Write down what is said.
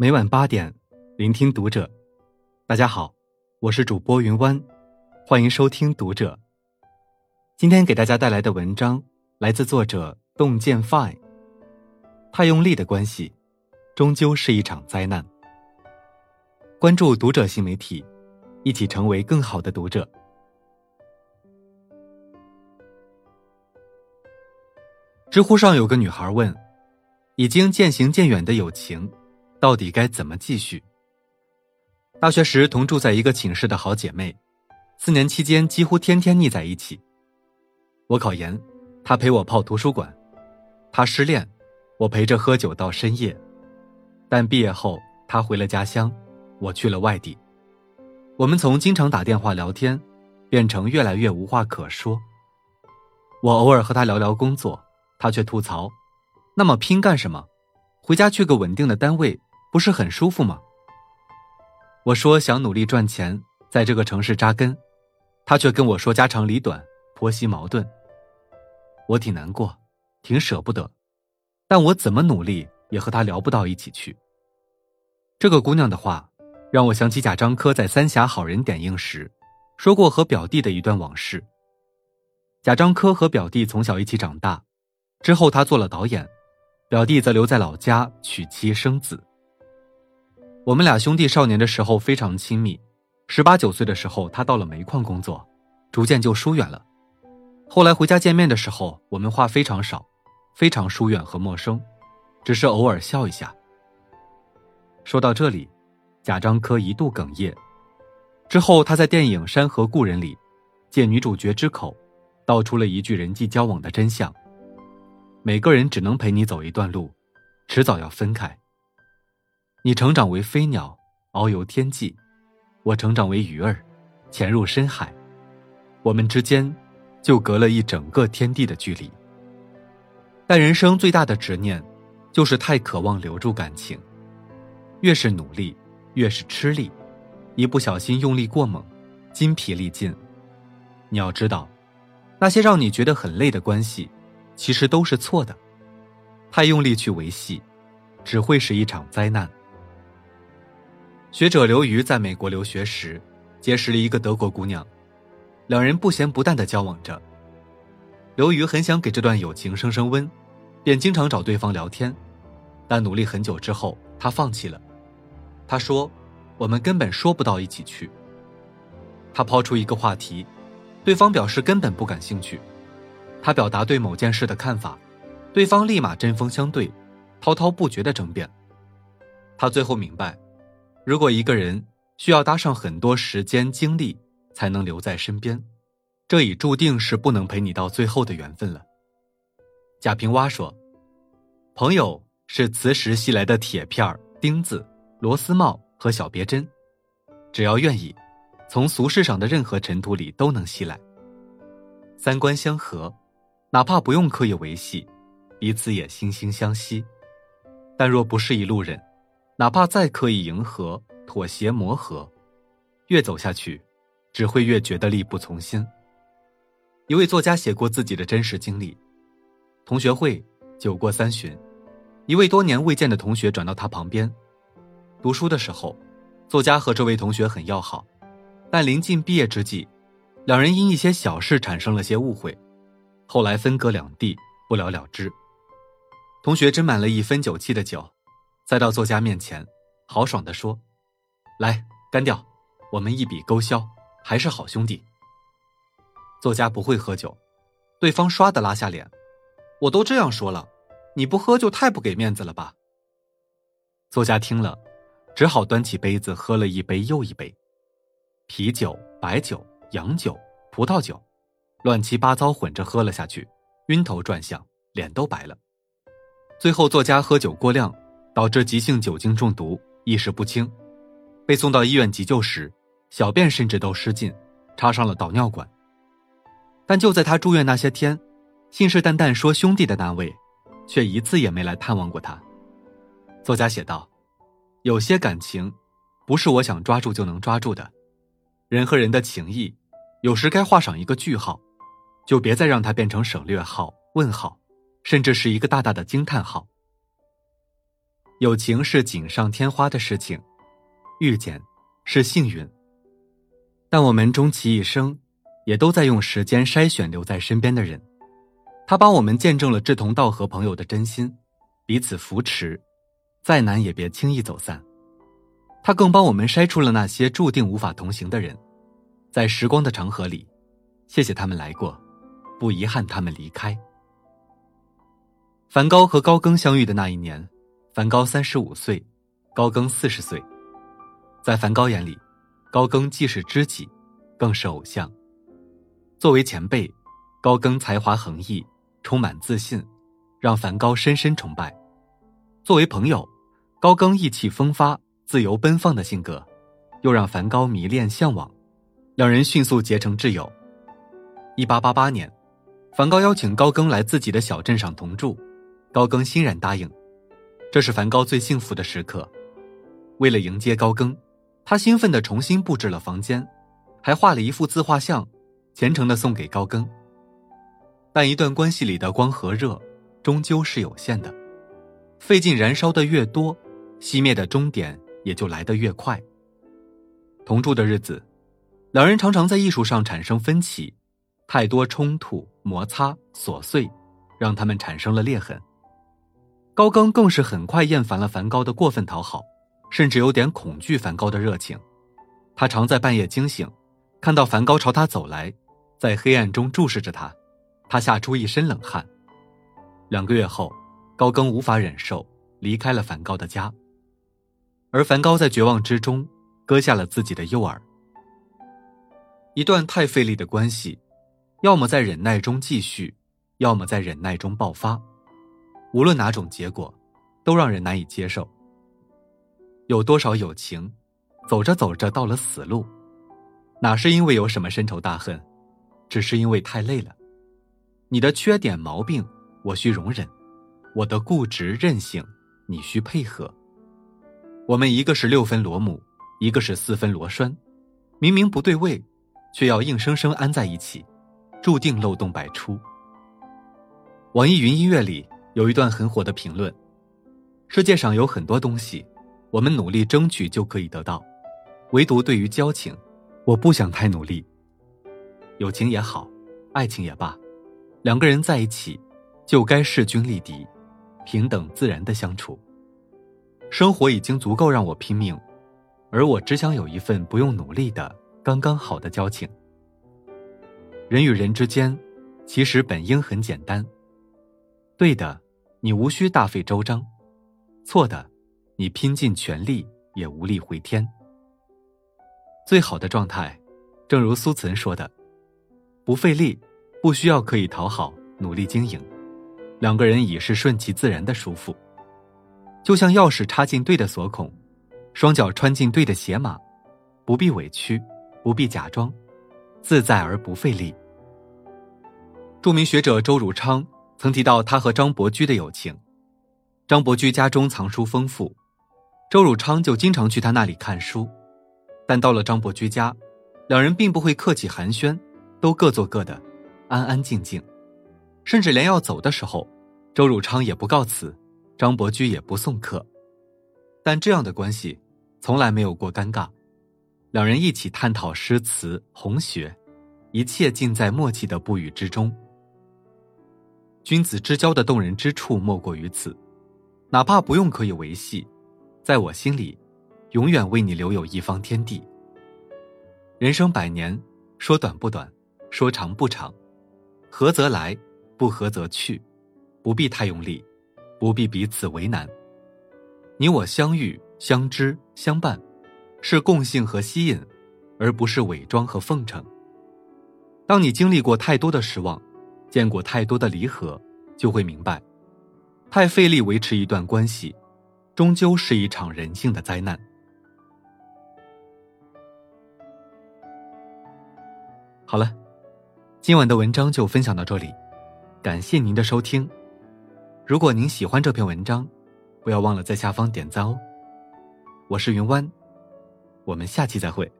每晚八点，聆听读者。大家好，我是主播云湾，欢迎收听读者。今天给大家带来的文章来自作者洞见 Fine。太用力的关系，终究是一场灾难。关注读者新媒体，一起成为更好的读者。知乎上有个女孩问：“已经渐行渐远的友情，到底该怎么继续？”大学时同住在一个寝室的好姐妹，四年期间几乎天天腻在一起。我考研，她陪我泡图书馆；她失恋，我陪着喝酒到深夜。但毕业后，她回了家乡，我去了外地。我们从经常打电话聊天，变成越来越无话可说。我偶尔和她聊聊工作。她却吐槽：“那么拼干什么？回家去个稳定的单位，不是很舒服吗？”我说：“想努力赚钱，在这个城市扎根。”他却跟我说家长里短，婆媳矛盾。我挺难过，挺舍不得，但我怎么努力也和他聊不到一起去。这个姑娘的话，让我想起贾樟柯在《三峡好人》点映时，说过和表弟的一段往事。贾樟柯和表弟从小一起长大。之后，他做了导演，表弟则留在老家娶妻生子。我们俩兄弟少年的时候非常亲密，十八九岁的时候，他到了煤矿工作，逐渐就疏远了。后来回家见面的时候，我们话非常少，非常疏远和陌生，只是偶尔笑一下。说到这里，贾樟柯一度哽咽。之后，他在电影《山河故人》里，借女主角之口，道出了一句人际交往的真相。每个人只能陪你走一段路，迟早要分开。你成长为飞鸟，遨游天际；我成长为鱼儿，潜入深海。我们之间，就隔了一整个天地的距离。但人生最大的执念，就是太渴望留住感情。越是努力，越是吃力，一不小心用力过猛，筋疲力尽。你要知道，那些让你觉得很累的关系。其实都是错的，太用力去维系，只会是一场灾难。学者刘瑜在美国留学时，结识了一个德国姑娘，两人不咸不淡的交往着。刘瑜很想给这段友情升升温，便经常找对方聊天，但努力很久之后，他放弃了。他说：“我们根本说不到一起去。”他抛出一个话题，对方表示根本不感兴趣。他表达对某件事的看法，对方立马针锋相对，滔滔不绝的争辩。他最后明白，如果一个人需要搭上很多时间精力才能留在身边，这已注定是不能陪你到最后的缘分了。贾平凹说：“朋友是磁石吸来的铁片、钉子、螺丝帽和小别针，只要愿意，从俗世上的任何尘土里都能吸来。三观相合。”哪怕不用刻意维系，彼此也惺惺相惜。但若不是一路人，哪怕再刻意迎合、妥协、磨合，越走下去，只会越觉得力不从心。一位作家写过自己的真实经历：同学会酒过三巡，一位多年未见的同学转到他旁边。读书的时候，作家和这位同学很要好，但临近毕业之际，两人因一些小事产生了些误会。后来分隔两地，不了了之。同学斟满了一分酒气的酒，再到作家面前，豪爽地说：“来，干掉，我们一笔勾销，还是好兄弟。”作家不会喝酒，对方唰的拉下脸：“我都这样说了，你不喝就太不给面子了吧？”作家听了，只好端起杯子喝了一杯又一杯，啤酒、白酒、洋酒、葡萄酒。乱七八糟混着喝了下去，晕头转向，脸都白了。最后，作家喝酒过量，导致急性酒精中毒，意识不清，被送到医院急救时，小便甚至都失禁，插上了导尿管。但就在他住院那些天，信誓旦旦说兄弟的那位，却一次也没来探望过他。作家写道：“有些感情，不是我想抓住就能抓住的，人和人的情谊，有时该画上一个句号。”就别再让它变成省略号、问号，甚至是一个大大的惊叹号。友情是锦上添花的事情，遇见是幸运。但我们终其一生，也都在用时间筛选留在身边的人。他帮我们见证了志同道合朋友的真心，彼此扶持，再难也别轻易走散。他更帮我们筛出了那些注定无法同行的人，在时光的长河里，谢谢他们来过，不遗憾他们离开。梵高和高更相遇的那一年，梵高三十五岁，高更四十岁。在梵高眼里，高更既是知己，更是偶像。作为前辈，高更才华横溢，充满自信，让梵高深深崇拜。作为朋友，高更意气风发、自由奔放的性格，又让梵高迷恋向往，两人迅速结成挚友。一八八八年，梵高邀请高更来自己的小镇上同住。高更欣然答应，这是梵高最幸福的时刻。为了迎接高更，他兴奋地重新布置了房间，还画了一幅自画像，虔诚地送给高更。但一段关系里的光和热，终究是有限的，费劲燃烧的越多，熄灭的终点也就来得越快。同住的日子，两人常常在艺术上产生分歧，太多冲突、摩擦、琐碎，让他们产生了裂痕。高更更是很快厌烦了梵高的过分讨好，甚至有点恐惧梵高的热情。他常在半夜惊醒，看到梵高朝他走来，在黑暗中注视着他，他吓出一身冷汗。两个月后，高更无法忍受，离开了梵高的家。而梵高在绝望之中割下了自己的右耳。一段太费力的关系，要么在忍耐中继续，要么在忍耐中爆发。无论哪种结果，都让人难以接受。有多少友情，走着走着到了死路，哪是因为有什么深仇大恨，只是因为太累了。你的缺点毛病，我需容忍；我的固执任性，你需配合。我们一个是六分螺母，一个是四分螺栓，明明不对位，却要硬生生安在一起，注定漏洞百出。网易云音乐里。有一段很火的评论：世界上有很多东西，我们努力争取就可以得到，唯独对于交情，我不想太努力。友情也好，爱情也罢，两个人在一起，就该势均力敌，平等自然的相处。生活已经足够让我拼命，而我只想有一份不用努力的刚刚好的交情。人与人之间，其实本应很简单。对的，你无需大费周章；错的，你拼尽全力也无力回天。最好的状态，正如苏岑说的：“不费力，不需要刻意讨好，努力经营，两个人已是顺其自然的舒服。就像钥匙插进对的锁孔，双脚穿进对的鞋码，不必委屈，不必假装，自在而不费力。”著名学者周汝昌。曾提到他和张伯驹的友情。张伯驹家中藏书丰富，周汝昌就经常去他那里看书。但到了张伯驹家，两人并不会客气寒暄，都各做各的，安安静静。甚至连要走的时候，周汝昌也不告辞，张伯驹也不送客。但这样的关系从来没有过尴尬，两人一起探讨诗词红学，一切尽在默契的不语之中。君子之交的动人之处莫过于此，哪怕不用可以维系，在我心里，永远为你留有一方天地。人生百年，说短不短，说长不长，合则来，不合则去，不必太用力，不必彼此为难。你我相遇、相知、相伴，是共性和吸引，而不是伪装和奉承。当你经历过太多的失望。见过太多的离合，就会明白，太费力维持一段关系，终究是一场人性的灾难。好了，今晚的文章就分享到这里，感谢您的收听。如果您喜欢这篇文章，不要忘了在下方点赞哦。我是云湾，我们下期再会。